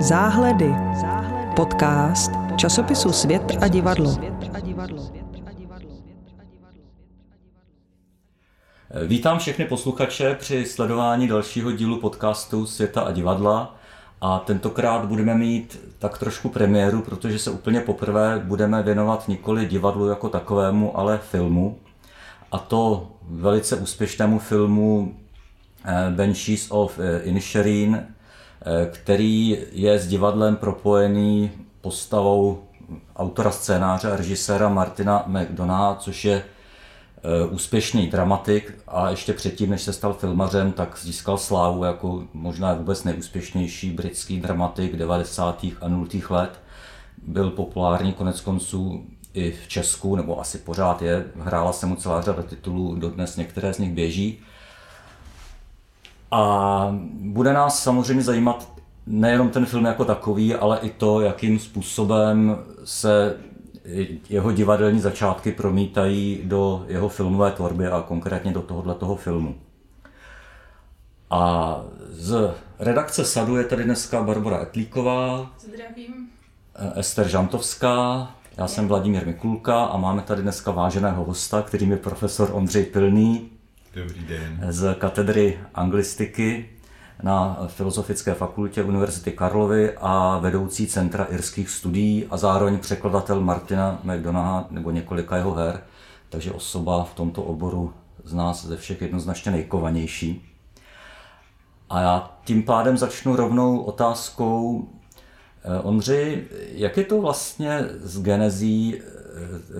Záhledy. Podcast časopisu Svět a divadlo. Vítám všechny posluchače při sledování dalšího dílu podcastu Světa a divadla. A tentokrát budeme mít tak trošku premiéru, protože se úplně poprvé budeme věnovat nikoli divadlu jako takovému, ale filmu. A to velice úspěšnému filmu eh, Banshees of eh, Inisherin, který je s divadlem propojený postavou autora scénáře a režiséra Martina McDonaugha, což je úspěšný dramatik a ještě předtím, než se stal filmařem, tak získal slávu jako možná vůbec nejúspěšnější britský dramatik 90. a 0. let. Byl populární konec konců i v Česku, nebo asi pořád je. Hrála se mu celá řada titulů, dodnes některé z nich běží. A bude nás samozřejmě zajímat nejenom ten film jako takový, ale i to, jakým způsobem se jeho divadelní začátky promítají do jeho filmové tvorby a konkrétně do tohoto filmu. A z redakce Sadu je tady dneska Barbara Etlíková, Zdravím. Ester Žantovská, já jsem Vladimír Mikulka a máme tady dneska váženého hosta, kterým je profesor Ondřej Pilný. Dobrý den. Z katedry anglistiky na Filozofické fakultě Univerzity Karlovy a vedoucí Centra irských studií a zároveň překladatel Martina McDonagha nebo několika jeho her, takže osoba v tomto oboru z nás ze všech jednoznačně nejkovanější. A já tím pádem začnu rovnou otázkou, Eh, Ondři, jak je to vlastně z genezí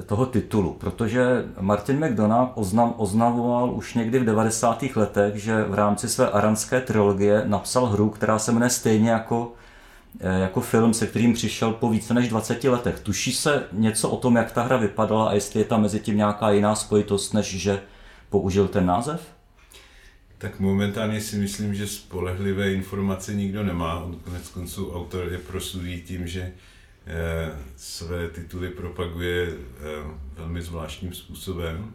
toho titulu? Protože Martin McDonough oznam, oznamoval už někdy v 90. letech, že v rámci své aranské trilogie napsal hru, která se jmenuje stejně jako, eh, jako film, se kterým přišel po více než 20 letech. Tuší se něco o tom, jak ta hra vypadala a jestli je tam mezi tím nějaká jiná spojitost, než že použil ten název? Tak momentálně si myslím, že spolehlivé informace nikdo nemá. On konec konců autor je proslulý tím, že eh, své tituly propaguje eh, velmi zvláštním způsobem.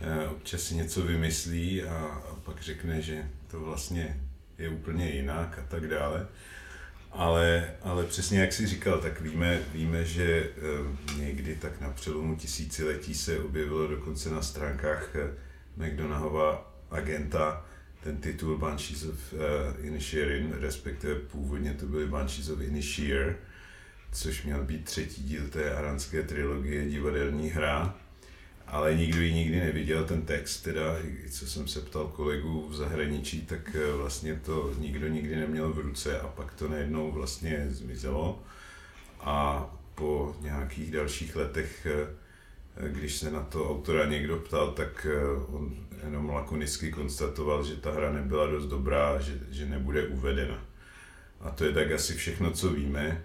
Eh, občas si něco vymyslí a, pak řekne, že to vlastně je úplně jinak a tak dále. Ale, ale přesně jak jsi říkal, tak víme, víme že někdy tak na přelomu tisíciletí se objevilo dokonce na stránkách McDonahova agenta ten titul Banshees of uh, Inisherin, respektive původně to byly Banshees of Inisheer, což měl být třetí díl té aranské trilogie divadelní hra, ale nikdo ji nikdy neviděl, ten text teda, co jsem se ptal kolegů v zahraničí, tak eh, vlastně to nikdo nikdy neměl v ruce a pak to najednou vlastně zmizelo a po nějakých dalších letech eh, když se na to autora někdo ptal, tak on jenom lakonicky konstatoval, že ta hra nebyla dost dobrá, že, že nebude uvedena. A to je tak asi všechno, co víme.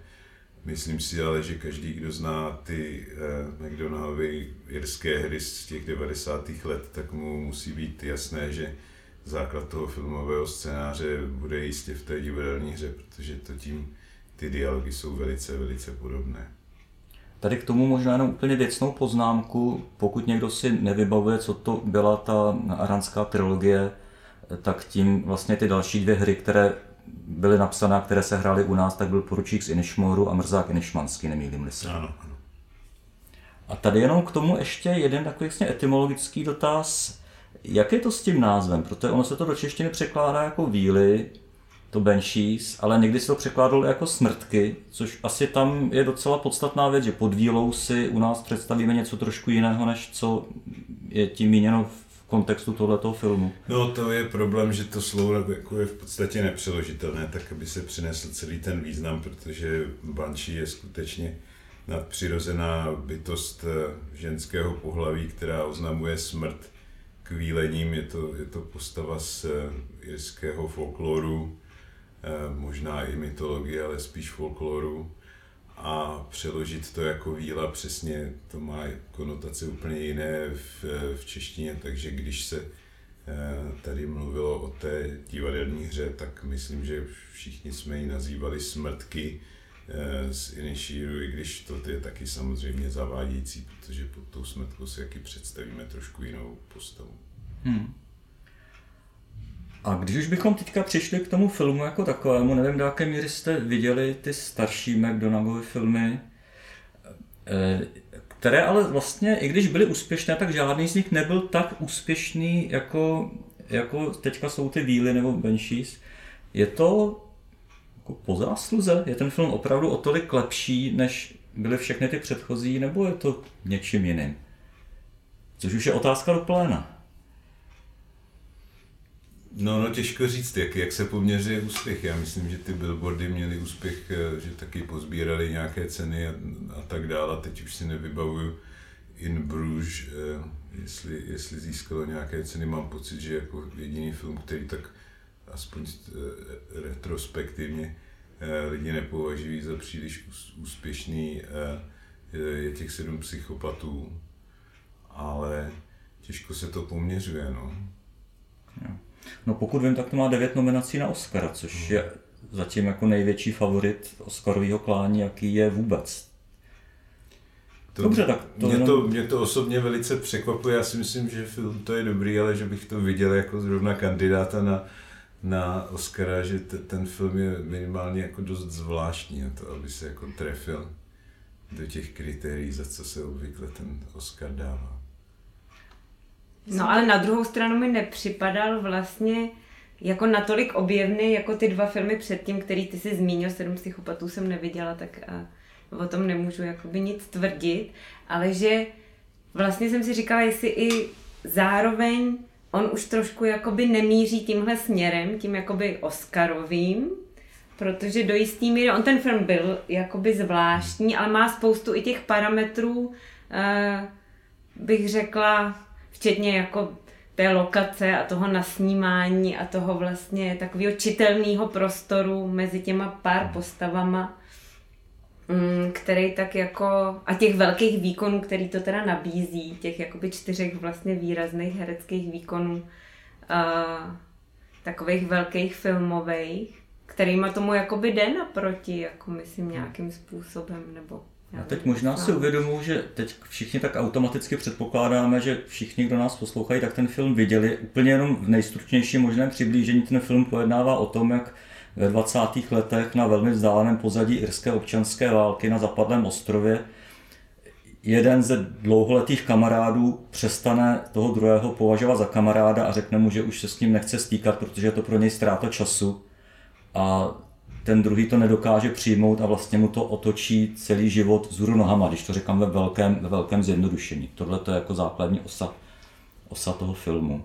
Myslím si ale, že každý, kdo zná ty eh, McDonaldovy jirské hry z těch 90. let, tak mu musí být jasné, že základ toho filmového scénáře bude jistě v té divadelní hře, protože to tím ty dialogy jsou velice, velice podobné. Tady k tomu možná jenom úplně věcnou poznámku, pokud někdo si nevybavuje, co to byla ta aranská trilogie, tak tím vlastně ty další dvě hry, které byly napsané, které se hrály u nás, tak byl Poručík z Inishmoru a Mrzák Inishmanský, nemýlím se. Ano, ano. A tady jenom k tomu ještě jeden takový vlastně etymologický dotaz. Jak je to s tím názvem? Protože ono se to do češtiny překládá jako víly, to Banshees, ale někdy se to překládalo jako smrtky, což asi tam je docela podstatná věc, že pod vílou si u nás představíme něco trošku jiného, než co je tím míněno v kontextu tohoto filmu. No to je problém, že to slovo jako je v podstatě nepřeložitelné, tak aby se přinesl celý ten význam, protože Banshee je skutečně nadpřirozená bytost eh, ženského pohlaví, která oznamuje smrt kvílením. Je to, je to postava z eh, jirského folkloru, Eh, možná i mytologie, ale spíš folkloru a přeložit to jako víla přesně, to má konotace úplně jiné v, v češtině, takže když se eh, tady mluvilo o té divadelní hře, tak myslím, že všichni jsme ji nazývali smrtky eh, z Inishiru, i když to je taky samozřejmě zavádějící, protože pod tou smrtkou si jaký představíme trošku jinou postavu. Hmm. A když už bychom teďka přišli k tomu filmu jako takovému, nevím, do jaké míry jste viděli ty starší McDonaghovy filmy, eh, které ale vlastně, i když byly úspěšné, tak žádný z nich nebyl tak úspěšný, jako, jako teďka jsou ty Víly nebo Banshees. Je to jako po zásluze? Je ten film opravdu o tolik lepší, než byly všechny ty předchozí, nebo je to něčím jiným? Což už je otázka do pléna. No, no těžko říct, jak, jak se poměřuje úspěch. Já myslím, že ty billboardy měly úspěch, eh, že taky pozbírali nějaké ceny a, a tak dále. Teď už si nevybavuju In Bruges, eh, jestli, jestli získalo nějaké ceny. Mám pocit, že jako jediný film, který tak aspoň eh, retrospektivně lidi nepovažují za příliš úspěšný, je těch sedm psychopatů, ale těžko se to poměřuje. No. No pokud vím, tak to má devět nominací na Oscara, což je zatím jako největší favorit Oscarového klání, jaký je vůbec. To, Dobře, tak to mě, jenom... to, mě to osobně velice překvapuje. Já si myslím, že film to je dobrý, ale že bych to viděl jako zrovna kandidáta na, na Oscara, že t- ten film je minimálně jako dost zvláštní na to, aby se jako trefil do těch kritérií, za co se obvykle ten Oscar dává. No ale na druhou stranu mi nepřipadal vlastně jako natolik objevný, jako ty dva filmy předtím, který ty si zmínil, Sedm psychopatů jsem neviděla, tak a o tom nemůžu jakoby nic tvrdit, ale že vlastně jsem si říkala, jestli i zároveň on už trošku jakoby nemíří tímhle směrem, tím jakoby Oscarovým, protože do jistý míry, on ten film byl jakoby zvláštní, ale má spoustu i těch parametrů, uh, bych řekla, včetně jako té lokace a toho nasnímání a toho vlastně takového čitelného prostoru mezi těma pár postavama, mm, který tak jako, a těch velkých výkonů, který to teda nabízí, těch jakoby čtyřech vlastně výrazných hereckých výkonů, a takových velkých filmových, kterýma tomu jakoby jde naproti, jako myslím nějakým způsobem, nebo a teď možná si uvědomuji, že teď všichni tak automaticky předpokládáme, že všichni, kdo nás poslouchají, tak ten film viděli. Úplně jenom v nejstručnějším možném přiblížení ten film pojednává o tom, jak ve 20. letech na velmi vzdáleném pozadí irské občanské války na zapadlém ostrově jeden ze dlouholetých kamarádů přestane toho druhého považovat za kamaráda a řekne mu, že už se s ním nechce stýkat, protože je to pro něj ztráta času. A ten druhý to nedokáže přijmout a vlastně mu to otočí celý život zůru nohama, když to říkám ve velkém, ve velkém zjednodušení. Tohle to je jako základní osa, osa toho filmu.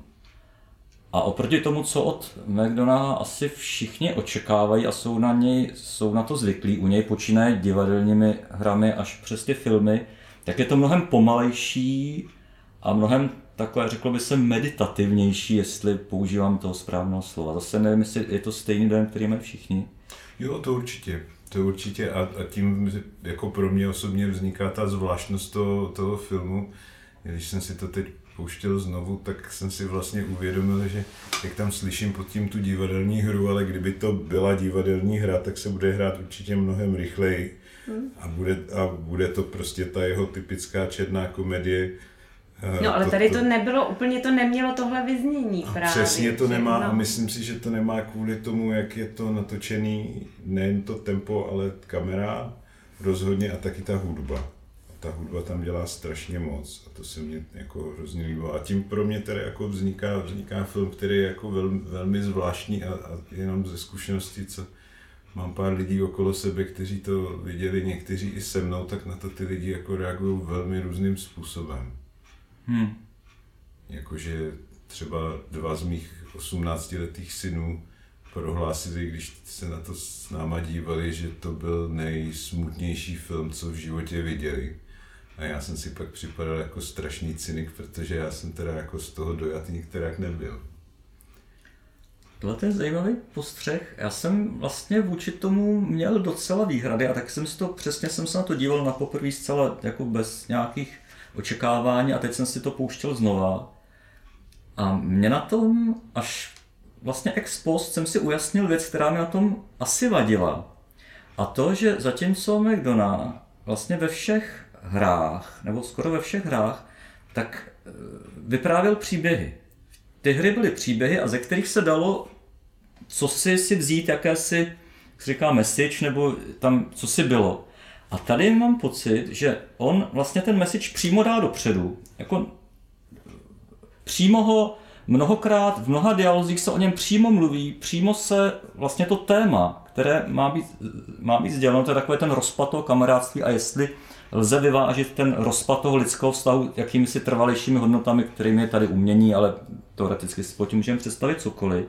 A oproti tomu, co od McDonaha asi všichni očekávají a jsou na, něj, jsou na to zvyklí, u něj počínaje divadelními hrami až přes ty filmy, tak je to mnohem pomalejší a mnohem takové, řeklo by se, meditativnější, jestli používám toho správného slova. Zase nevím, jestli je to stejný dojem, který mají všichni. Jo, to určitě. To určitě a, a tím jako pro mě osobně vzniká ta zvláštnost toho, toho filmu. Když jsem si to teď pouštěl znovu, tak jsem si vlastně uvědomil, že jak tam slyším pod tím tu divadelní hru, ale kdyby to byla divadelní hra, tak se bude hrát určitě mnohem rychleji hmm. a bude, a bude to prostě ta jeho typická černá komedie, no ale to, tady to nebylo, úplně to nemělo tohle vyznění právě. Přesně to nemá no. a myslím si, že to nemá kvůli tomu, jak je to natočený, nejen to tempo, ale kamera rozhodně a taky ta hudba. A ta hudba tam dělá strašně moc a to se mě jako hrozně líbilo. A tím pro mě tedy jako vzniká, vzniká film, který je jako velmi, velmi zvláštní a, a jenom ze zkušenosti, co mám pár lidí okolo sebe, kteří to viděli, někteří i se mnou, tak na to ty lidi jako reagují velmi různým způsobem. Hmm. Jakože třeba dva z mých 18-letých synů prohlásili, když se na to s náma dívali, že to byl nejsmutnější film, co v životě viděli. A já jsem si pak připadal jako strašný cynik, protože já jsem teda jako z toho dojatý některák nebyl. Tohle je zajímavý postřeh. Já jsem vlastně vůči tomu měl docela výhrady a tak jsem si to, přesně jsem se na to díval na poprvé zcela jako bez nějakých očekávání a teď jsem si to pouštěl znova. A mě na tom až vlastně ex post jsem si ujasnil věc, která mi na tom asi vadila. A to, že zatímco McDonough vlastně ve všech hrách, nebo skoro ve všech hrách, tak e, vyprávěl příběhy. ty hry byly příběhy a ze kterých se dalo co si si vzít, jakési, jak se říká, message, nebo tam, co si bylo. A tady mám pocit, že on vlastně ten message přímo dá dopředu. Jako přímo ho mnohokrát v mnoha dialozích se o něm přímo mluví, přímo se vlastně to téma, které má být, má být sděleno, to je takové ten rozpad toho kamarádství a jestli lze vyvážit ten rozpad toho lidského vztahu jakými si trvalejšími hodnotami, kterými je tady umění, ale teoreticky si pod tím můžeme představit cokoliv,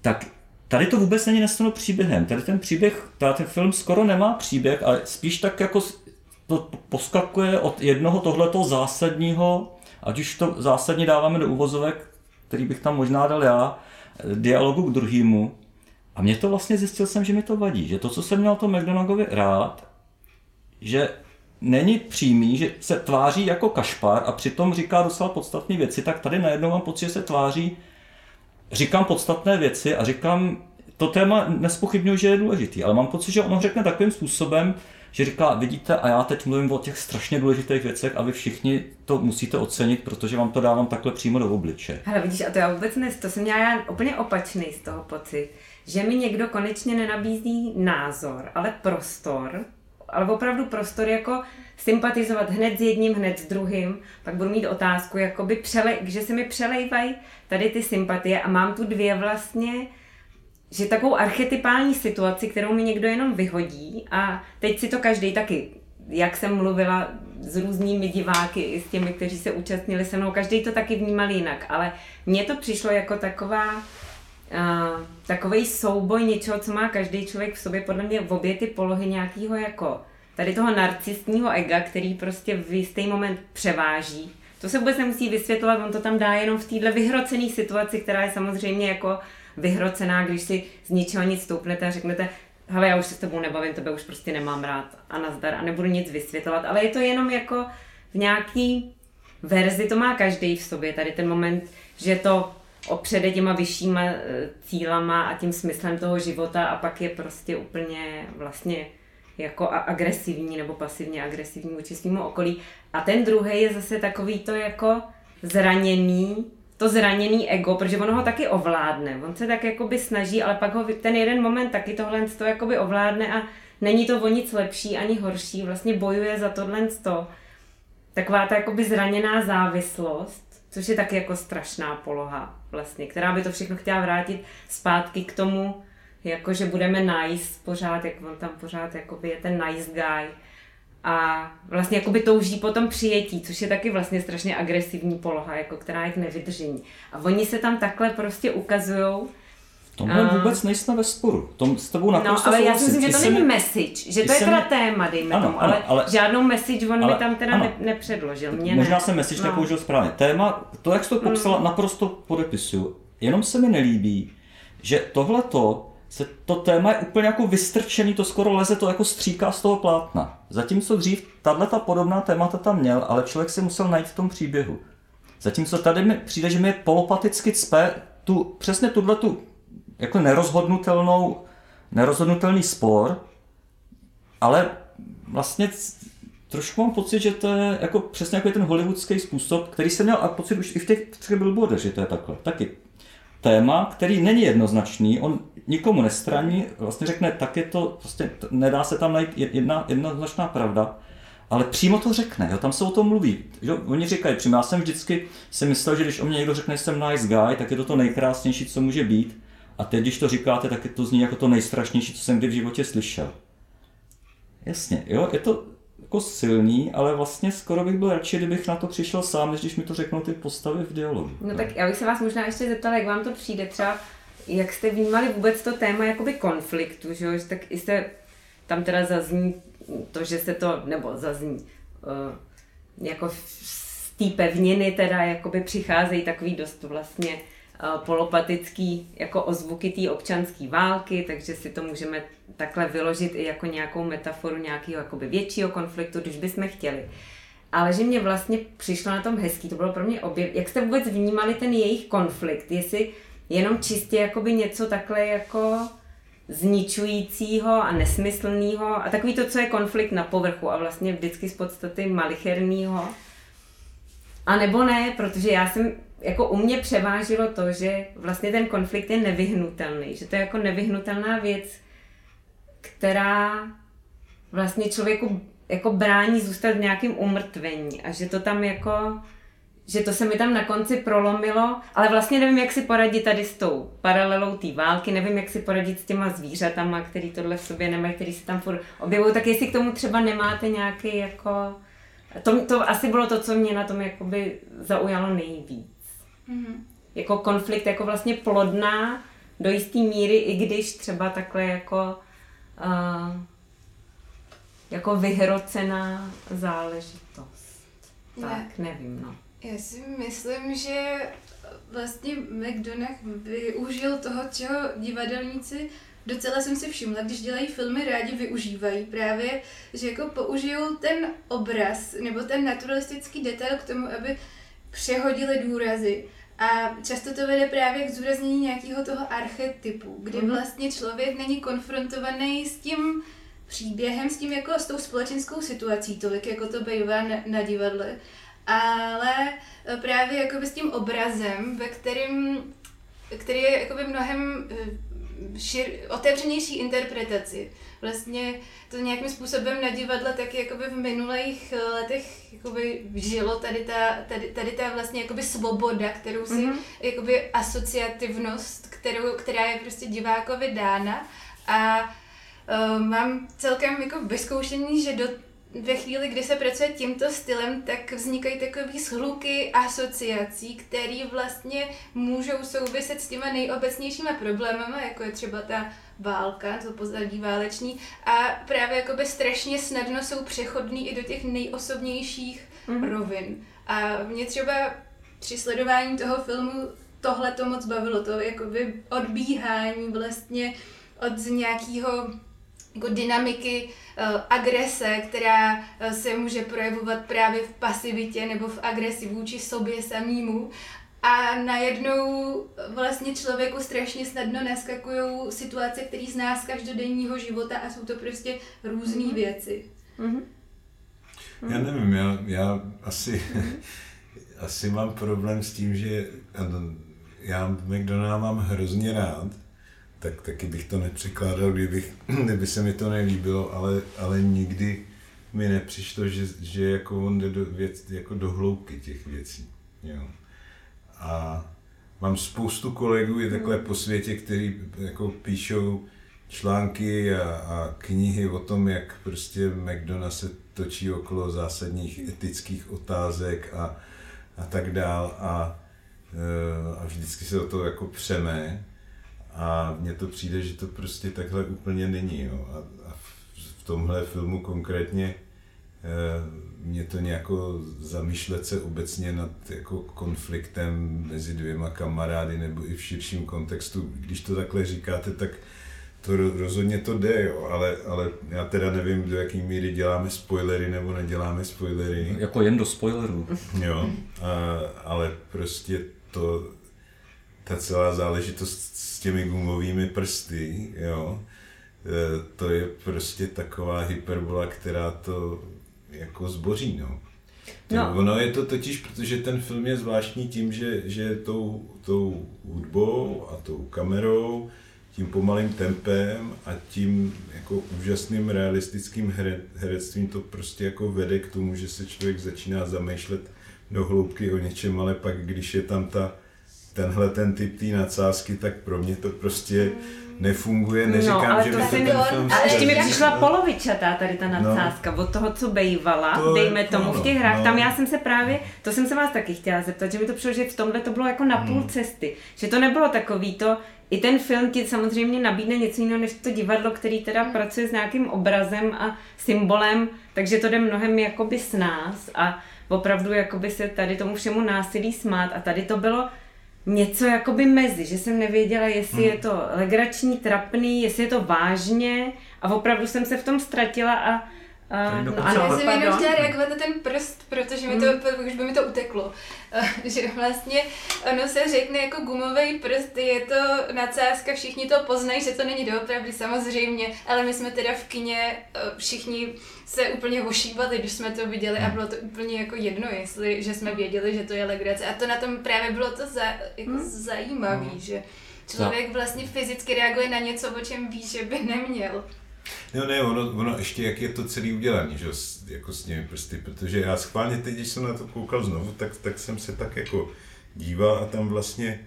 tak tady to vůbec není nastaveno příběhem. Tady ten příběh, tady ten film skoro nemá příběh, ale spíš tak jako to poskakuje od jednoho tohletoho zásadního, ať už to zásadně dáváme do uvozovek, který bych tam možná dal já, dialogu k druhému. A mě to vlastně zjistil jsem, že mi to vadí, že to, co jsem měl to McDonaldovi rád, že není přímý, že se tváří jako kašpar a přitom říká docela podstatné věci, tak tady najednou mám pocit, že se tváří, říkám podstatné věci a říkám, to téma nespochybnuju, že je důležitý, ale mám pocit, že ono řekne takovým způsobem, že říká, vidíte, a já teď mluvím o těch strašně důležitých věcech a vy všichni to musíte ocenit, protože vám to dávám takhle přímo do obliče. Ale vidíš, a to já vůbec ne, to jsem měla já úplně opačný z toho pocit, že mi někdo konečně nenabízí názor, ale prostor, ale opravdu prostor jako sympatizovat hned s jedním, hned s druhým, pak budu mít otázku, jakoby přele, že se mi přelejvají tady ty sympatie a mám tu dvě vlastně, že takovou archetypální situaci, kterou mi někdo jenom vyhodí a teď si to každý taky, jak jsem mluvila s různými diváky s těmi, kteří se účastnili se mnou, každý to taky vnímal jinak, ale mně to přišlo jako taková takový souboj něčeho, co má každý člověk v sobě, podle mě v obě ty polohy nějakého jako tady toho narcistního ega, který prostě v jistý moment převáží. To se vůbec nemusí vysvětlovat, on to tam dá jenom v téhle vyhrocené situaci, která je samozřejmě jako vyhrocená, když si z ničeho nic stoupnete a řeknete, hele, já už se s tebou nebavím, tebe už prostě nemám rád a nazdar a nebudu nic vysvětlovat, ale je to jenom jako v nějaký verzi, to má každý v sobě, tady ten moment, že to opřede těma vyššíma e, cílama a tím smyslem toho života a pak je prostě úplně vlastně jako agresivní nebo pasivně agresivní vůči svýmu okolí. A ten druhý je zase takový to jako zraněný, to zraněný ego, protože ono ho taky ovládne. On se tak jakoby snaží, ale pak ho ten jeden moment taky tohle to jakoby ovládne a není to o nic lepší ani horší, vlastně bojuje za tohle to. Taková ta jakoby zraněná závislost, což je taky jako strašná poloha vlastně, která by to všechno chtěla vrátit zpátky k tomu, jako že budeme nice pořád, jak on tam pořád jakoby je ten nice guy a vlastně jakoby touží po tom přijetí, což je taky vlastně strašně agresivní poloha, jako která jich nevydrží. A oni se tam takhle prostě ukazujou, Tomhle uh, vůbec nejsme ve sporu. Tom s tebou naprosto No, ale já si myslím, že to není message, že to je teda téma, dejme ano, tomu, ale, ale, žádnou message on ale, mi tam teda ano, ne, nepředložil. Mě možná ne. jsem message no. nepoužil správně. Téma, to, jak jsi to popsala, mm. naprosto podepisuju. Jenom se mi nelíbí, že tohleto se to téma je úplně jako vystrčený, to skoro leze to jako stříká z toho plátna. Zatímco dřív tahle ta podobná témata tam měl, ale člověk si musel najít v tom příběhu. Zatímco tady mi přijde, že mi polopaticky cpe tu, přesně tuhle tu jako nerozhodnutelnou, nerozhodnutelný spor, ale vlastně trošku mám pocit, že to je jako přesně jako je ten hollywoodský způsob, který jsem měl a pocit už i v těch třech billboardech, že to je takhle. Taky téma, který není jednoznačný, on nikomu nestraní, vlastně řekne, tak je to, prostě nedá se tam najít jedna, jednoznačná pravda, ale přímo to řekne, jo, tam se o tom mluví. Jo, oni říkají přímo, já jsem vždycky si myslel, že když o mě někdo řekne, že jsem nice guy, tak je to to nejkrásnější, co může být. A teď, když to říkáte, tak to zní jako to nejstrašnější, co jsem kdy v životě slyšel. Jasně, jo, je to jako silný, ale vlastně skoro bych byl radši, kdybych na to přišel sám, než když mi to řeknou ty postavy v dialogu. No tak já bych se vás možná ještě zeptala, jak vám to přijde třeba, jak jste vnímali vůbec to téma jakoby konfliktu, že jo? tak jste tam teda zazní to, že se to, nebo zazní, uh, jako z té pevniny teda jakoby přicházejí takový dost vlastně polopatický jako ozvuky té občanské války, takže si to můžeme takhle vyložit i jako nějakou metaforu nějakého jakoby většího konfliktu, když bychom chtěli. Ale že mě vlastně přišlo na tom hezký, to bylo pro mě objev. Jak jste vůbec vnímali ten jejich konflikt? Jestli jenom čistě jakoby něco takhle jako zničujícího a nesmyslného a takový to, co je konflikt na povrchu a vlastně vždycky z podstaty malicherného. A nebo ne, protože já jsem, jako u mě převážilo to, že vlastně ten konflikt je nevyhnutelný, že to je jako nevyhnutelná věc, která vlastně člověku jako brání zůstat v nějakém umrtvení a že to tam jako, že to se mi tam na konci prolomilo, ale vlastně nevím, jak si poradit tady s tou paralelou té války, nevím, jak si poradit s těma zvířatama, který tohle v sobě nemají, který se tam furt objevují, tak jestli k tomu třeba nemáte nějaký jako, to, to asi bylo to, co mě na tom jakoby zaujalo nejvíc. Mm-hmm. Jako konflikt, jako vlastně plodná do jisté míry, i když třeba takhle jako uh, jako vyhrocená záležitost. Tak, nevím, no. Já si myslím, že vlastně McDonagh využil toho, čeho divadelníci docela jsem si všimla, když dělají filmy, rádi využívají právě, že jako použijou ten obraz nebo ten naturalistický detail k tomu, aby přehodili důrazy. A často to vede právě k zúraznění nějakého toho archetypu, kdy mhm. vlastně člověk není konfrontovaný s tím příběhem, s tím jako s tou společenskou situací, tolik jako to bývá na, na divadle, ale právě jako s tím obrazem, ve kterým, který je jakoby mnohem e, šir, otevřenější interpretaci. Vlastně to nějakým způsobem na divadle taky jakoby v minulých letech jakoby žilo tady ta, tady, tady ta vlastně jakoby svoboda, kterou si, mm-hmm. jakoby asociativnost, kterou, která je prostě divákovi dána a uh, mám celkem jako vyzkoušení, že do, ve chvíli, kdy se pracuje tímto stylem, tak vznikají takové shluky asociací, které vlastně můžou souviset s těma nejobecnějšíma problémy, jako je třeba ta válka, to pozadí váleční, a právě jakoby strašně snadno jsou přechodný i do těch nejosobnějších mm-hmm. rovin. A mě třeba při sledování toho filmu tohle to moc bavilo, to jakoby odbíhání vlastně od nějakého jako dynamiky uh, agrese, která uh, se může projevovat právě v pasivitě nebo v agresi vůči sobě samýmu. A najednou vlastně člověku strašně snadno naskakují situace, které zná z každodenního života a jsou to prostě různé mm-hmm. věci. Mm-hmm. Já nevím, já, já asi, asi mám problém s tím, že já McDonald mám hrozně rád, tak taky bych to nepřekládal, kdybych, kdyby se mi to nelíbilo, ale, ale nikdy mi nepřišlo, že, že jako on jde do, věc, jako do hloubky těch věcí. Jo. A mám spoustu kolegů i takhle po světě, kteří jako píšou články a, a knihy o tom, jak prostě McDonald se točí okolo zásadních etických otázek a, a tak dál a, e, a vždycky se o to jako přeme a mně to přijde, že to prostě takhle úplně není. Jo. A, a v tomhle filmu konkrétně e, mě to nějako zamýšlet se obecně nad jako konfliktem mezi dvěma kamarády nebo i v širším kontextu. Když to takhle říkáte, tak to rozhodně to jde, jo, ale, ale já teda nevím, do jaký míry děláme spoilery nebo neděláme spoilery. Jako jen do spoilerů. Jo, a, ale prostě to, ta celá záležitost s těmi gumovými prsty, jo, e, to je prostě taková hyperbola, která to jako zboří, no. No. Ono je to totiž, protože ten film je zvláštní tím, že, že tou, tou hudbou a tou kamerou, tím pomalým tempem a tím jako úžasným realistickým here, herectvím to prostě jako vede k tomu, že se člověk začíná zamýšlet do hloubky o něčem, ale pak když je tam ta, tenhle ten typ té nadsázky, tak pro mě to prostě nefunguje, neříkám, no, ale že to by to ten film A ještě mi přišla polovičatá tady ta no. nadsázka, no, od toho, co bejvala, to dejme je, tomu no, v těch hrách, no. tam já jsem se právě, to jsem se vás taky chtěla zeptat, že mi to přišlo, že v tomhle to bylo jako na půl hmm. cesty, že to nebylo takový to, i ten film ti samozřejmě nabídne něco jiného než to divadlo, který teda hmm. pracuje s nějakým obrazem a symbolem, takže to jde mnohem jakoby s nás a opravdu jakoby se tady tomu všemu násilí smát a tady to bylo něco jakoby mezi, že jsem nevěděla, jestli hmm. je to legrační, trapný, jestli je to vážně a opravdu jsem se v tom ztratila a Uh, no, ano, Já jsem jenom chtěla reagovat na ten prst, protože mi to, už by mi to uteklo. Eh, že vlastně ono se řekne jako gumový prst, je to nadsázka, všichni to poznají, že to není doopravdy samozřejmě, ale my jsme teda v kině eh, všichni se úplně ošívali, když jsme to viděli a bylo to úplně jako jedno, jestli, že jsme věděli, že to je legrace. A to na tom právě bylo to za, jako Hmm. zajímavé, že člověk vlastně fyzicky reaguje na něco, o čem ví, že by neměl. No ne, ono, ono ještě jak je to celý udělaný, že, jako s těmi prsty, protože já schválně teď, když jsem na to koukal znovu, tak, tak jsem se tak jako díval a tam vlastně,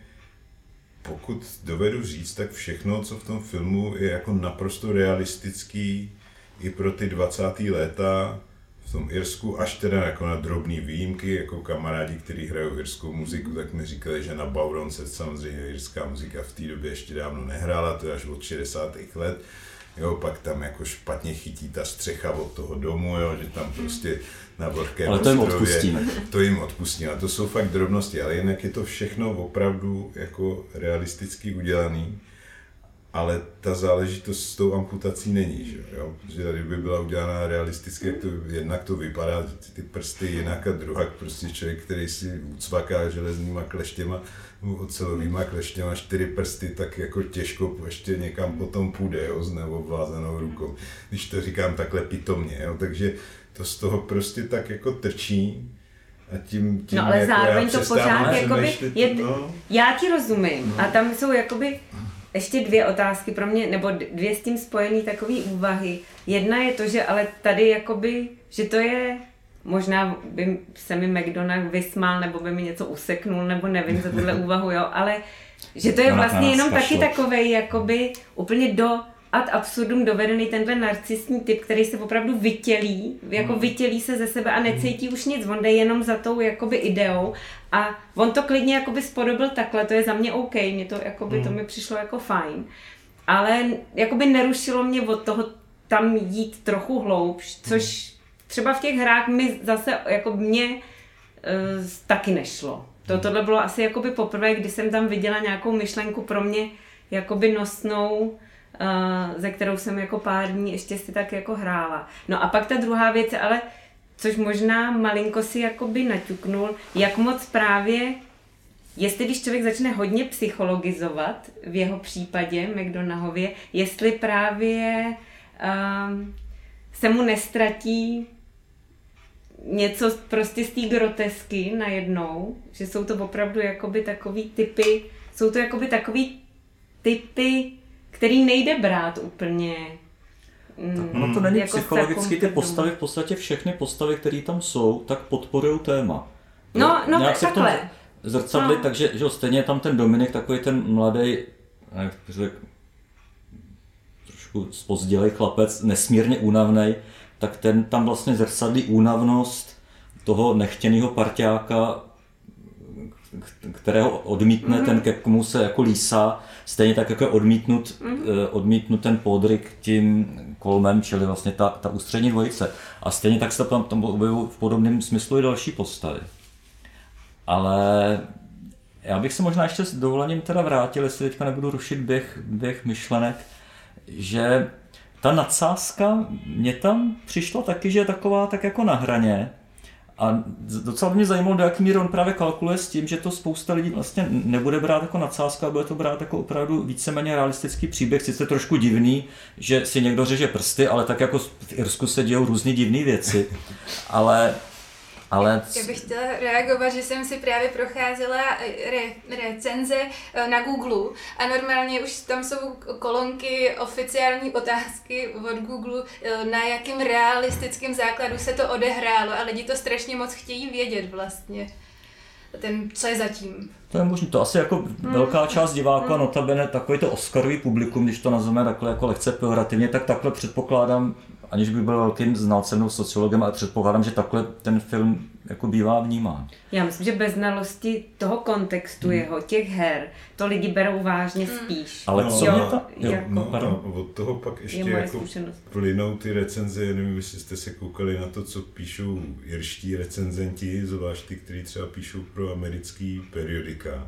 pokud dovedu říct, tak všechno, co v tom filmu je jako naprosto realistický i pro ty 20. léta v tom Irsku, až teda jako na drobné výjimky, jako kamarádi, kteří hrajou irskou muziku, tak mi říkali, že na Bauronce samozřejmě irská muzika v té době ještě dávno nehrála, to je až od 60. let. Jo, pak tam jako špatně chytí ta střecha od toho domu, jo, že tam prostě na vlhkém Ale to jim odpustíme. To jim odpustíme, a to jsou fakt drobnosti, ale jinak je to všechno opravdu jako realisticky udělaný. Ale ta záležitost s tou amputací není, že jo? Protože tady by byla udělána realisticky, jak to, jednak to vypadá, ty, ty prsty jinak a druhak prostě člověk, který si ucvaká železnýma kleštěma, ocelovýma kleštěma čtyři prsty, tak jako těžko ještě někam potom půjde, jo, s neobvázanou rukou. Když to říkám takhle pitomně, jo? takže to z toho prostě tak jako trčí a tím, tím No ale jako zároveň to pořád jakoby, je, no. já ti rozumím a tam jsou jakoby ještě dvě otázky pro mě, nebo dvě s tím spojené takové úvahy. Jedna je to, že ale tady jakoby, že to je, možná by se mi McDonald vysmál, nebo by mi něco useknul, nebo nevím za tuhle úvahu, jo, ale že to je vlastně jenom taky takovej, jakoby úplně do ad absurdum dovedený tenhle narcistní typ, který se opravdu vytělí, jako vytělí se ze sebe a necítí už nic, on jde jenom za tou jakoby ideou a on to klidně jakoby spodobil takhle, to je za mě OK, mě to jakoby, to mi přišlo jako fajn, ale jakoby nerušilo mě od toho tam jít trochu hloubš, což třeba v těch hrách mi zase, jako mě uh, taky nešlo. To, tohle bylo asi jakoby poprvé, kdy jsem tam viděla nějakou myšlenku pro mě jakoby nosnou, ze kterou jsem jako pár dní ještě si tak jako hrála. No a pak ta druhá věc, ale což možná malinko si jakoby naťuknul, jak moc právě Jestli když člověk začne hodně psychologizovat, v jeho případě McDonahově, jestli právě um, se mu nestratí něco prostě z té grotesky najednou, že jsou to opravdu jakoby takový typy, jsou to jakoby takový typy, který nejde brát úplně. mm, Ono to není jako psychologicky, ty postavy, v podstatě všechny postavy, které tam jsou, tak podporují téma. No, no, Nějak se v tom takhle. zrcadli, No. takže že jo, stejně je tam ten Dominik, takový ten mladý, jak to řekl, trošku spozdělej chlapec, nesmírně únavný, tak ten tam vlastně zrcadlí únavnost toho nechtěného parťáka, kterého odmítne Mhm. ten, ke komu se jako lísá, stejně tak jako je odmítnut, Mhm. eh, odmítnut ten podryk tím kolmem, čili vlastně ta, ta ústřední dvojice. A stejně tak se tam, tam objevují v podobném smyslu i další postavy. Ale já bych se možná ještě s dovolením teda vrátil, jestli teďka nebudu rušit běh, běh myšlenek, že ta nadsázka mě tam přišla taky, že je taková tak jako na hraně. A docela by mě zajímalo, do jaký míry on právě kalkuluje s tím, že to spousta lidí vlastně nebude brát jako nadsázka, a bude to brát jako opravdu víceméně realistický příběh. Sice trošku divný, že si někdo řeže prsty, ale tak jako v Irsku se dějou různé divné věci. Ale, ale Já bych chtěla reagovat, že jsem si právě procházela re, recenze eh, na Google a normálně už tam jsou kolonky oficiální otázky od Google, eh, na jakým realistickém základu se to odehrálo a lidi to strašně moc chtějí vědět vlastně. Ten, co je zatím. To je možné, to asi jako velká část diváků a notabene takový to Oscarový publikum, když to nazveme takhle jako lehce pejorativně, tak takhle předpokládám, aniž bych byl velkým znalcem nebo sociologem, ale předpokládám, že takhle ten film jako bývá vnímán. Já myslím, že bez znalosti toho kontextu jeho, těch her, to lidi berou vážně spíš. Ale No, co jo, mě ta... Jo, jako- No, pardon. a od toho pak ještě je jako zkušenost. plynou ty recenze, já nevím, jestli jste se koukali na to, co píšou irští recenzenti, zvlášť ty, kteří třeba píšou pro americký periodika,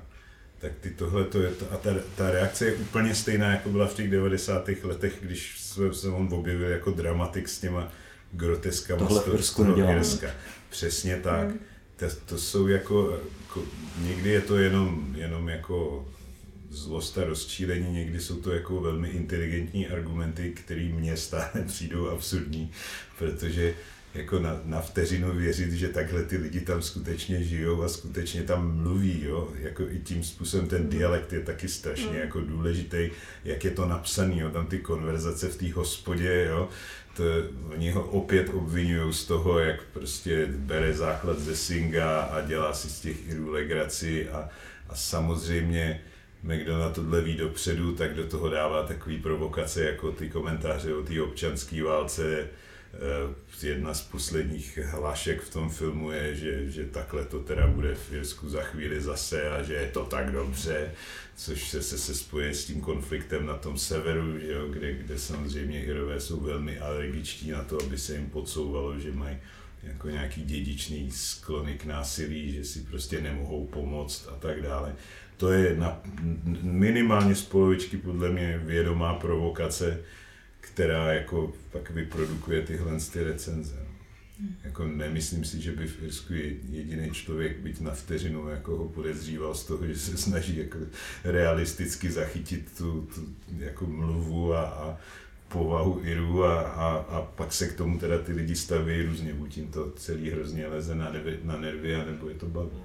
tak ty tohle to je, to, a ta, ta reakce je úplně stejná, jako byla v těch 90. letech, když se, se on objevil jako dramatik s těma groteskama Tohle z toho. Irska. Přesně tak. To, to jsou jako, jako, někdy je to jenom, jenom jako zlost a rozčílení, někdy jsou to jako velmi inteligentní argumenty, které mně stále přijdou absurdní, protože jako na, na vteřinu věřit, že takhle ty lidi tam skutečně žijou a skutečně tam mluví, jo? Jako i tím způsobem ten dialekt je taky strašně jako důležitý, jak je to napsaný, jo? tam ty konverzace v té hospodě, jo? To, oni ho opět obvinují z toho, jak prostě bere základ ze Singa a dělá si z těch Irů legraci a, a samozřejmě McDonald tohle ví dopředu, tak do toho dává takový provokace, jako ty komentáře o té občanské válce. Eh, Jedna z posledních hlášek v tom filmu je, že, že takhle to teda bude v Irsku za chvíli zase a že je to tak dobře, což se, se, se spojí s tím konfliktem na tom severu, že jo, kde, kde samozřejmě Irové jsou velmi alergičtí na to, aby se jim podsouvalo, že mají jako nějaký dědičný sklony k násilí, že si prostě nemohou pomoct a tak dále. To je na, minimálně z polovičky podle mě vědomá provokace, která jako pak vyprodukuje tyhle ty recenze. Jako nemyslím si, že by v Irsku jediný člověk, byť na vteřinu, jako ho podezříval z toho, že se snaží jako realisticky zachytit tu, tu jako mluvu a, a povahu Irů a, a, a, pak se k tomu teda ty lidi staví různě, buď jim to celý hrozně leze na, nervy, na nervy, anebo je to baví.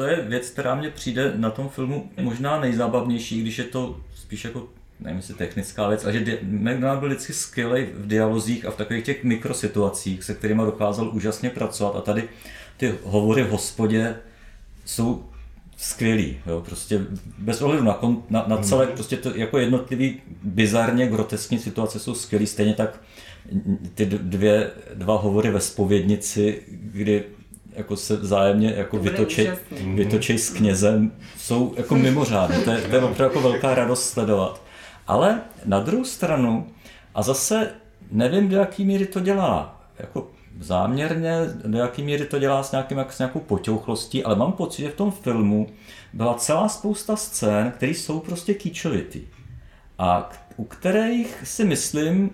To je věc, která mě přijde na tom filmu možná nejzábavnější, když je to spíš jako nevím, jestli technická věc, ale že McDonald byl vždycky skvělý v dialozích a v takových těch mikrosituacích, se kterými dokázal úžasně pracovat. A tady ty hovory v hospodě jsou skvělý, jo, prostě bez ohledu na, kon, na, na celé, prostě to jako jednotlivý bizarně groteskní situace jsou skvělý, stejně tak ty dvě, dva hovory ve spovědnici, kdy jako se vzájemně jako vytočí, vytočí s knězem, jsou jako mimořádné. To je, to je opravdu jako velká radost sledovat. Ale na druhou stranu, a zase nevím, do jaký míry to dělá jako záměrně, do jaký míry to dělá s, nějakým, s nějakou potěuchlostí, ale mám pocit, že v tom filmu byla celá spousta scén, které jsou prostě kýčovitý. A u kterých si myslím,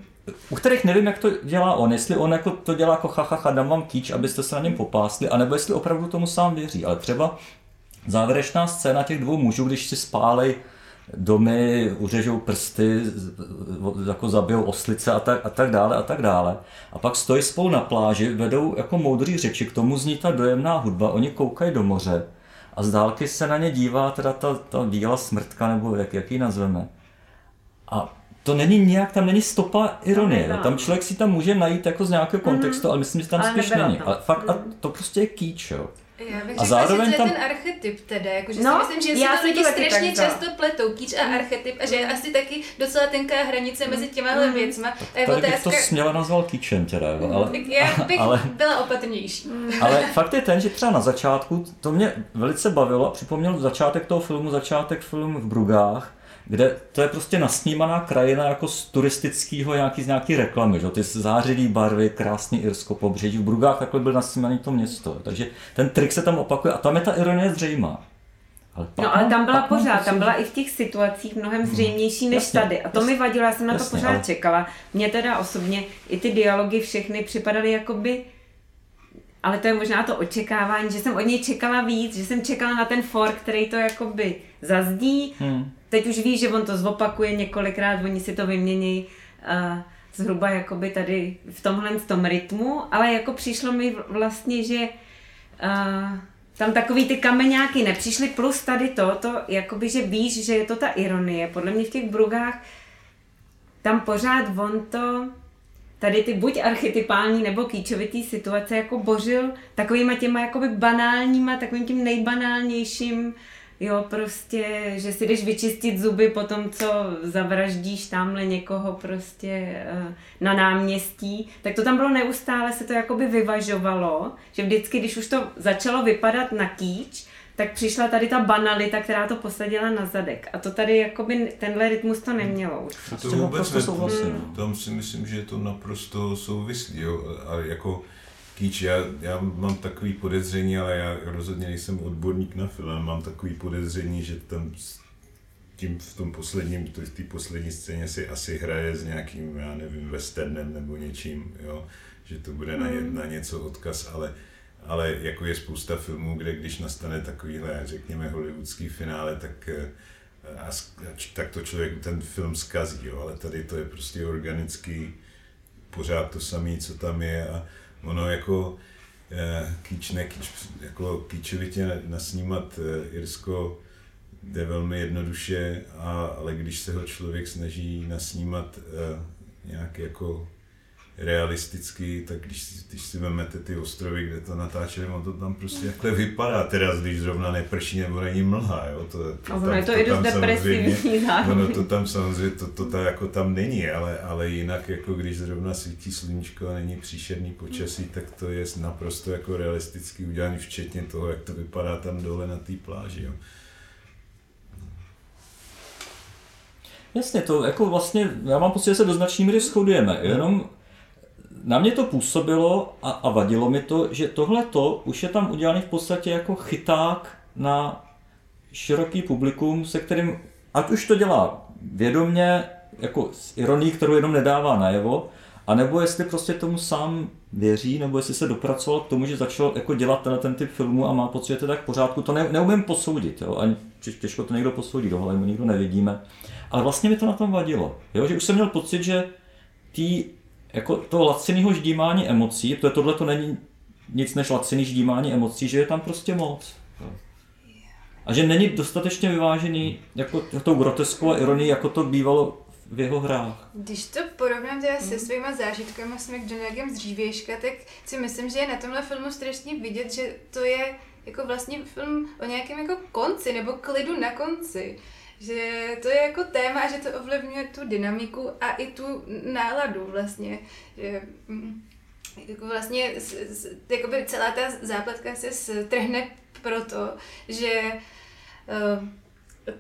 u kterých nevím, jak to dělá on, jestli on jako to dělá jako chachacha, dám vám kýč, abyste se na něm popásli, anebo jestli opravdu tomu sám věří. Ale třeba závěrečná scéna těch dvou mužů, když si spálej domy, uřežou prsty, jako zabijou oslice a tak, a tak dále a tak dále. A pak stojí spolu na pláži, vedou jako moudrý řeči, k tomu zní ta dojemná hudba, oni koukají do moře a z dálky se na ně dívá teda ta, ta bílá smrtka, nebo jak, jak ji nazveme. A to není nějak, tam není stopa ironie. No, tam člověk si tam může najít jako z nějakého kontextu, mm-hmm. ale myslím, že tam ale spíš není. Ale fakt, a to prostě je kýč, jo. Já bych a řekla, zároveň že to je tam... ten archetyp teda, jakože no, si myslím, že si to lidi strašně často pletou, kýč a archetyp a že je asi taky docela tenká hranice mezi těma mm. věcma. A je Tady otázka... bych to směla nazval kýčem teda, ale... Já bych ale, byla opatrnější. Ale fakt je ten, že třeba na začátku, to mě velice bavilo a připomněl začátek toho filmu, začátek filmu v Brugách, kde to je prostě nasnímaná krajina jako z turistického nějaký, z nějaký reklamy, že? ty zářivý barvy, krásný Irsko pobřeží, v Brugách takhle byl nasnímaný to město, takže ten trik se tam opakuje a tam je ta ironie zřejmá. Ale no ale tam byla pořád, tam byla i v těch situacích mnohem hmm. zřejmější než jasně, tady. A to jasně, mi vadilo, já jsem na jasně, to pořád ale... čekala. Mně teda osobně i ty dialogy všechny připadaly jakoby ale to je možná to očekávání, že jsem od něj čekala víc, že jsem čekala na ten for, který to jakoby zazdí. Hmm. Teď už víš, že on to zopakuje několikrát, oni si to vymění uh, zhruba jakoby tady v tomhle tom rytmu, ale jako přišlo mi vlastně, že uh, tam takový ty kameňáky nepřišly, plus tady to, to jakoby, že víš, že je to ta ironie. Podle mě v těch brugách tam pořád on to tady ty buď archetypální nebo kýčovitý situace jako bořil takovýma těma jakoby banálníma, takovým tím nejbanálnějším, jo, prostě, že si jdeš vyčistit zuby po tom, co zavraždíš tamhle někoho prostě eh, na náměstí, tak to tam bylo neustále, se to jakoby vyvažovalo, že vždycky, když už to začalo vypadat na kýč, tak přišla tady ta banalita, která to posadila na zadek. A to tady jakoby tenhle rytmus to nemělo. To, to vůbec ne, tam si myslím, že je to naprosto souvislý, jo. A jako kýč, já, já mám takový podezření, ale já rozhodně nejsem odborník na film, mám takový podezření, že tam tím v tom posledním, v té poslední scéně si asi hraje s nějakým, já nevím, westernem nebo něčím, jo, že to bude na, Hmm. na něco odkaz, ale ale jako je spousta filmů, kde když nastane takovýhle, řekněme, hollywoodský finále, tak, eh, a, tak to člověk ten film zkazí, jo, ale tady to je prostě organický, pořád to samé, co tam je a ono jako eh, kýč, ne kýč, jako kýčovitě nasnímat eh, Irsko jde velmi jednoduše, a, ale když se ho člověk snaží nasnímat eh, nějak jako realisticky, tak když, si- když si vezmete ty ostrovy, kde to natáčeli, ono to tam prostě takhle vypadá, teda když zrovna neprší nebo není mlha, jo, to, to, A ono je to i dost tam samozřejmě- depresivní zároveň. Ono to tam samozřejmě, to, to, to jako tam není, ale, ale jinak jako když zrovna svítí sluníčko a není příšerný počasí, tak to je naprosto jako realisticky udělané, včetně toho, jak to vypadá tam dole na té pláži. Jo. Jasně, to jako vlastně, já mám pocit, že se do značné míry shodujeme, jenom na mě to působilo a, a vadilo mi to, že tohle to už je tam udělané v podstatě jako chyták na široký publikum, se kterým, ať už to dělá vědomně, jako s ironií, kterou jenom nedává najevo, anebo jestli prostě tomu sám věří, nebo jestli se dopracoval k tomu, že začal jako dělat tenhle ten typ filmu a má pocit, že to tak v pořádku, to ne, neumím posoudit, jo? ani těž- těžko to někdo posoudí, dohle my nikdo nevidíme. Ale vlastně mi to na tom vadilo, jo? že už jsem měl pocit, že tý, jako toho laciného ždímání emocí, protože tohle to není nic než laciný ždímání emocí, že je tam prostě moc. A že není dostatečně vyvážený jako tou groteskou a ironii, jako to bývalo v jeho hrách. Když to porovnám teda se svýma zážitkama s McDonaghem z dřívějška, tak si myslím, že je na tomhle filmu strašně vidět, že to je jako vlastně film o nějakém jako konci, nebo klidu na konci. Že to je jako téma, a že to ovlivňuje tu dynamiku a i tu náladu vlastně. Že, mm, jako vlastně jakoby celá ta zápletka se strhne proto, že uh,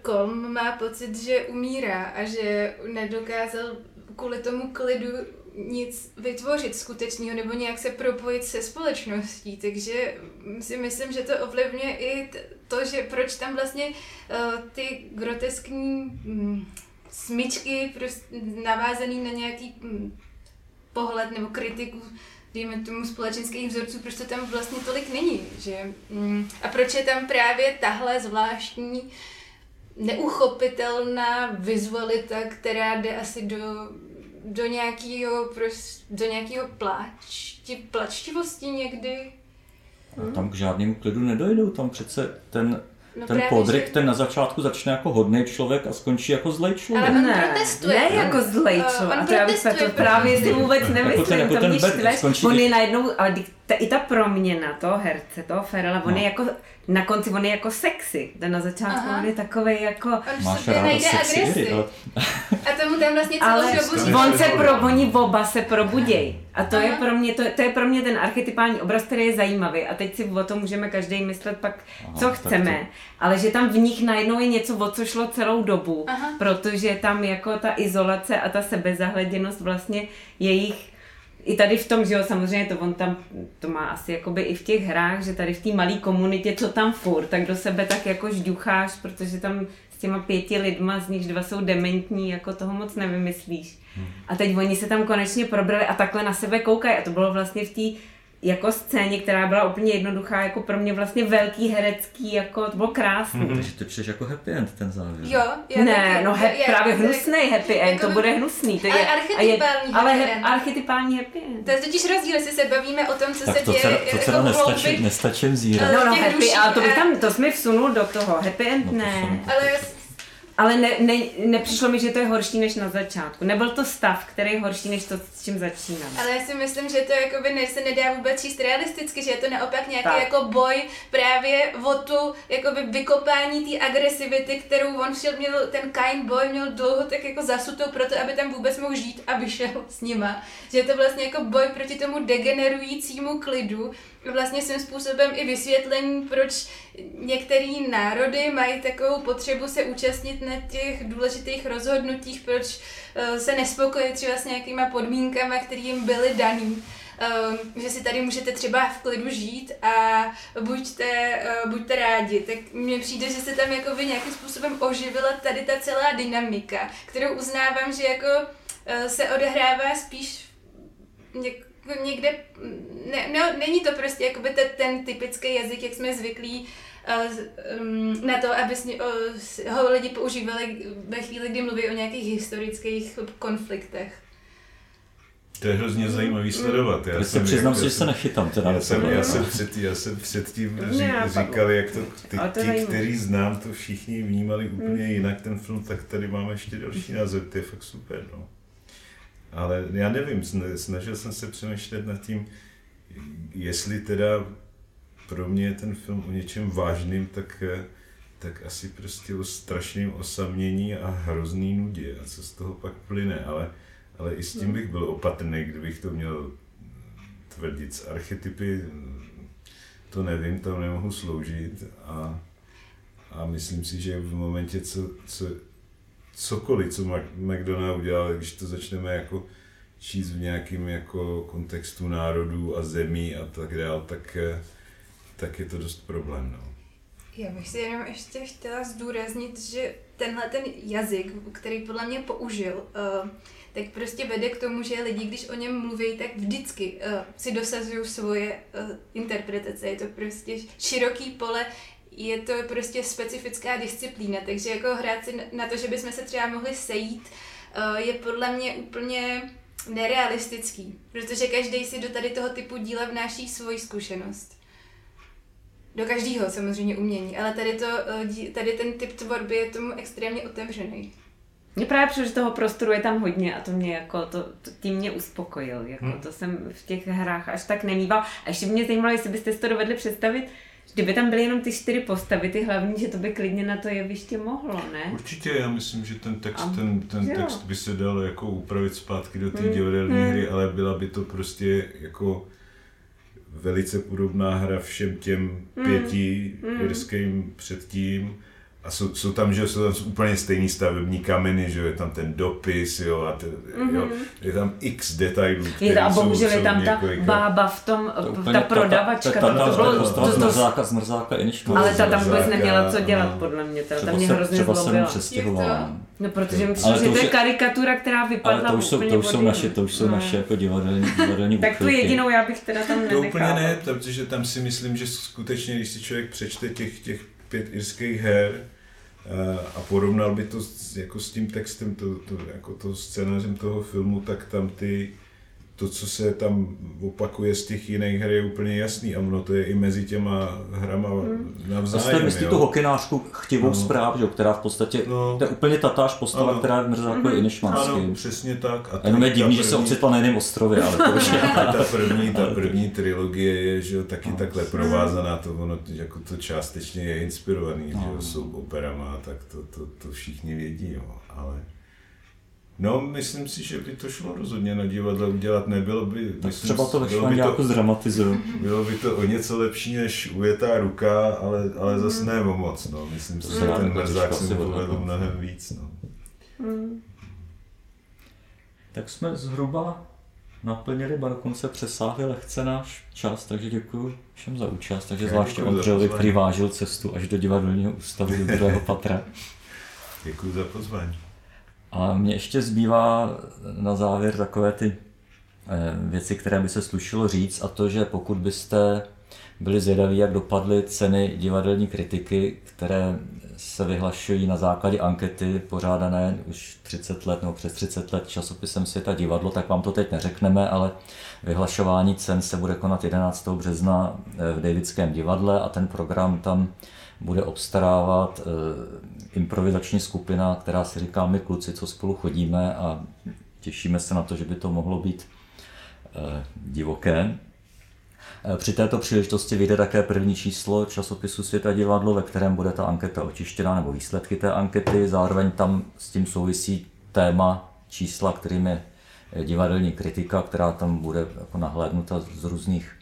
Kolm má pocit, že umírá a že nedokázal kvůli tomu klidu nic vytvořit skutečného nebo nějak se propojit se společností, takže si myslím, že to ovlivňuje i to, že proč tam vlastně uh, ty groteskní mm, smyčky prostě navázaný na nějaký mm, pohled nebo kritiku dejme tomu společenských vzorců, proč to tam vlastně tolik není, že? Mm, a proč je tam právě tahle zvláštní neuchopitelná vizualita, která jde asi do, do nějakého pros, do nějakého pláčti, plačtivosti někdy. A tam k žádnému klidu nedojdou, tam přece ten, No ten podryk, že- ten na začátku začne jako hodný člověk a skončí jako zlej člověk. Ale on ne, protestuje. ne jako zlej člověk. on A to protestuje to právě si proti- vůbec Jako nemyslím. ten- jako ten mě Bert štve. skončí- On je najednou, ale ta, i ta proměna toho herce, toho Ferela, on No. je jako, na konci on je jako sexy. Ten na začátku Aha. on je takový jako... On Máš ráda najde sexy agresi. A tomu tam vlastně celou Ale dobu on se pro, oni oba se probudějí. A to je, Aha. pro mě, to, to je pro mě ten archetypální obraz, který je zajímavý. A teď si o tom můžeme každý myslet pak, Aha, co chceme. Ale že tam v nich najednou je něco, o co šlo celou dobu. Aha. Protože tam jako ta izolace a ta sebezahleděnost vlastně jejich i tady v tom, že jo, samozřejmě to on tam, to má asi jakoby i v těch hrách, že tady v té malé komunitě, co tam furt, tak do sebe tak jako žducháš, protože tam s těma pěti lidma, z nichž dva jsou dementní, jako toho moc nevymyslíš. A teď oni se tam konečně probrali a takhle na sebe koukají a to bylo vlastně v té jako scéně, která byla úplně jednoduchá, jako pro mě vlastně velký herecký, jako to bylo krásný. Takže ty přiješ jako happy end ten závěr. Jo, já ne, taky, no he, já- právě já- hnusný happy end, jako- to bude hnusný. To Ale je, archetypální ale happy end. archetypální happy end. To je totiž rozdíl, jestli se bavíme o tom, co Tak se to, děje teda, to teda jako nestačí, nestačím zírat. No, no, happy, ale to bych a- tam, to jsi mi vsunul do toho, happy end No, to ne. ale Ale ne, ne, nepřišlo mi, že to je horší než na začátku. Nebyl to stav, který je horší než to, s čím začínám. Ale já si myslím, že to jakoby ne, se nedá vůbec číst realisticky, že je to naopak nějaký Tak. jako boj právě o tu jakoby vykopání té agresivity, kterou on šel, měl, ten Kain boj měl dlouho tak jako zasutou proto, aby tam vůbec mohl žít a vyšel s nima. Že je to vlastně jako boj proti tomu degenerujícímu klidu vlastně svým způsobem i vysvětlení, proč některé národy mají takovou potřebu se účastnit na těch důležitých rozhodnutích, proč eh, se nespokojí třeba s nějakýma podmínkami, které jim byly daný. Um, že si tady můžete třeba v klidu žít a buďte, uh, buďte rádi. Tak mně přijde, že se tam jako by nějakým způsobem oživila tady ta celá dynamika, kterou uznávám, že jako se odehrává spíš někde, ne, ne, není to prostě jakoby ten, ten typický jazyk, jak jsme zvyklí uh, um, na to, aby uh, ho lidi používali ve chvíli, kdy mluví o nějakých historických konfliktech. To je hrozně zajímavý sledovat. Já jsem, přiznám si, že se nechytám teda já jsem, já, jsem před, já jsem předtím ří, říkal, jak to, ty, to ti, kteří znám, to všichni vnímali úplně hmm. jinak ten film, tak tady máme ještě další název, to je fakt super. No. Ale já nevím, snažil jsem se přemýšlet nad tím, jestli teda pro mě je ten film o něčem vážným, tak, tak asi prostě o strašném osamění a hrozný nudě. A co z toho pak plyne, ale, ale i s tím bych byl opatrný, kdybych to měl tvrdit. Z archetypy to nevím, tam nemohu sloužit a, a myslím si, že v momentě, co, co cokoliv, co McDonald udělal, když to začneme jako číst v nějakém jako kontextu národů a zemí a tak dále, tak, eh, tak je to dost problém. No. Já bych si jenom ještě chtěla zdůraznit, že tenhle ten jazyk, který podle mě použil, uh, tak prostě vede k tomu, že lidi, když o něm mluví, tak vždycky uh, si dosazují svoje interpretace. Je to prostě široký pole je to prostě specifická disciplína, takže jako hrát si na to, že bychom se třeba mohli sejít, eh, je podle mě úplně nerealistický, protože každý si do tady toho typu díla vnáší svoji zkušenost. Do každého samozřejmě umění, ale tady, to, eh, tady ten typ tvorby je tomu extrémně otevřený. Mně právě přišlo, že toho prostoru je tam hodně a to mě jako, to, to tím mě uspokojil. Jako, hmm. To jsem v těch hrách až tak nemýval. A ještě mě zajímalo, jestli byste si to dovedli představit, Kdyby tam byly jenom ty čtyři postavy, ty hlavní, že to by klidně na to jeviště mohlo, ne? Určitě, já myslím, že ten text, A, ten, ten text by se dal jako upravit zpátky do té hmm. divadelní hmm. hry, ale byla by to prostě jako velice podobná hra všem těm hmm. pěti hmm. irským předtím a jsou, jsou tam, že jsou tam úplně stejný stavební kameny, že je tam ten dopis, jo, a te, mm-hmm. jo, je tam x detailů, je, A bohužel je tam ta bába v tom, to ta prodavačka, ta, ta, ta, to bylo, to, to, zmrzáka, zmrzáka Ale ta tam vůbec neměla co dělat, podle mě, ta, ta mě hrozně zlobila. No, protože myslím, že to je karikatura, která vypadla ale to už jsou, to už jsou naše, to už jsou naše jako divadelní, divadelní Tak tu jedinou já bych teda tam nenechal. To úplně ne, protože tam si myslím, že skutečně, když si člověk přečte těch, těch pět irských her, a porovnal by to s, jako s tím textem, to, to, jako to scénářem toho filmu, tak tam ty to, co se tam opakuje z těch jiných her, je úplně jasný a ono to je i mezi těma hrama hmm. navzájem. A myslí tu hokinářku chtivou no. zpráv, že, která v podstatě, no. to je úplně tatáž postava, ano. která je v Mrzáku hmm. i Nešmanský. Ano, přesně tak. A jenom je divný, že se ocitla na jiném ostrově, ale to už je... ta první, ta první trilogie je, že taky no. takhle provázaná, to ono jako to částečně je inspirovaný, no. že jsou operama, tak to, to, to všichni vědí, jo, ale... No, myslím si, že by to šlo rozhodně na divadle udělat, nebylo by... Tak myslím, třeba to bylo by to, zdramatizuje. Bylo by to o něco lepší než ujetá ruka, ale, ale zase ne o moc, no. Myslím si, že ten mrzák se povedl mnohem víc, no. Hmm. Tak jsme zhruba naplnili, ba dokonce přesáhli lehce náš čas, takže děkuji všem za účast, takže Já zvláště Ondřejovi, který vážil cestu až do divadelního ústavu do druhého patra. Děkuji za pozvání. A mě ještě zbývá na závěr takové ty eh, věci, které by se slušilo říct a to, že pokud byste byli zvědaví, jak dopadly ceny divadelní kritiky, které se vyhlašují na základě ankety pořádané už 30 let nebo přes 30 let časopisem Světa divadlo, tak vám to teď neřekneme, ale vyhlašování cen se bude konat 11. března eh, v Davidském divadle a ten program tam bude obstarávat eh, improvizační skupina, která si říká my kluci, co spolu chodíme a těšíme se na to, že by to mohlo být eh, divoké. Eh, při této příležitosti vyjde také první číslo časopisu Světa divadlo, ve kterém bude ta anketa očištěna nebo výsledky té ankety. Zároveň tam s tím souvisí téma čísla, kterým je divadelní kritika, která tam bude jako nahlédnuta z různých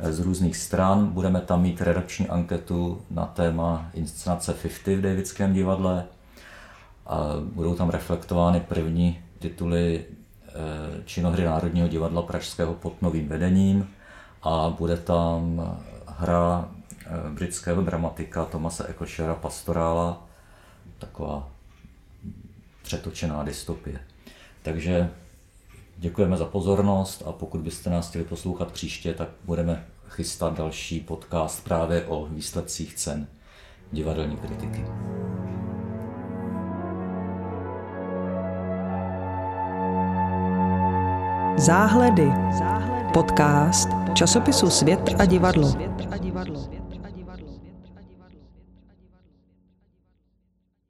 z různých stran. Budeme tam mít redakční anketu na téma inscenace 50 v Davidském divadle. A budou tam reflektovány první tituly eh, činohry Národního divadla Pražského pod novým vedením a bude tam hra eh, britského dramatika Tomase Ekošera Pastorála, taková přetočená dystopie. Takže děkujeme za pozornost a pokud byste nás chtěli poslouchat příště, tak budeme chystat další podcast právě o výsledcích cen divadelní kritiky. Záhledy. Podcast časopisu Svět a divadlo.